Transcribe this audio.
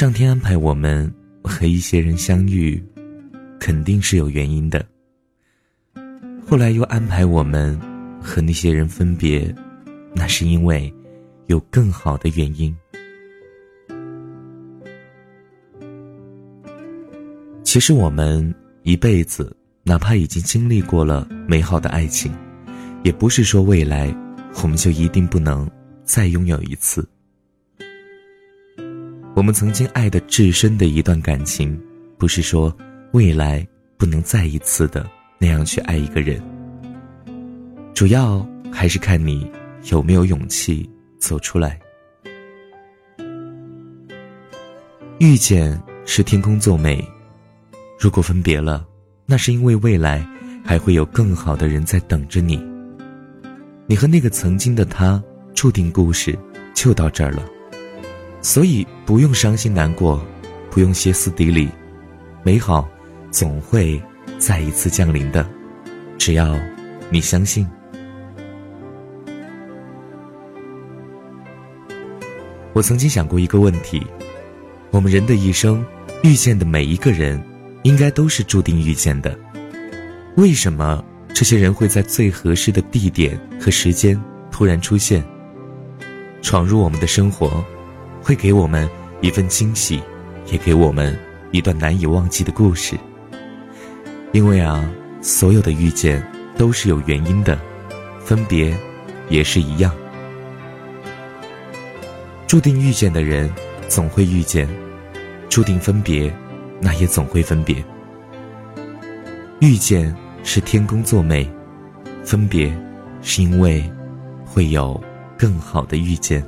上天安排我们和一些人相遇，肯定是有原因的。后来又安排我们和那些人分别，那是因为有更好的原因。其实我们一辈子，哪怕已经经历过了美好的爱情，也不是说未来我们就一定不能再拥有一次。我们曾经爱的至深的一段感情，不是说未来不能再一次的那样去爱一个人，主要还是看你有没有勇气走出来。遇见是天公作美。如果分别了，那是因为未来还会有更好的人在等着你。你和那个曾经的他，注定故事就到这儿了。所以不用伤心难过，不用歇斯底里，美好总会再一次降临的。只要你相信。我曾经想过一个问题：我们人的一生遇见的每一个人。应该都是注定遇见的。为什么这些人会在最合适的地点和时间突然出现，闯入我们的生活，会给我们一份惊喜，也给我们一段难以忘记的故事？因为啊，所有的遇见都是有原因的，分别也是一样。注定遇见的人，总会遇见；注定分别。那也总会分别。遇见是天公作美，分别是因为会有更好的遇见。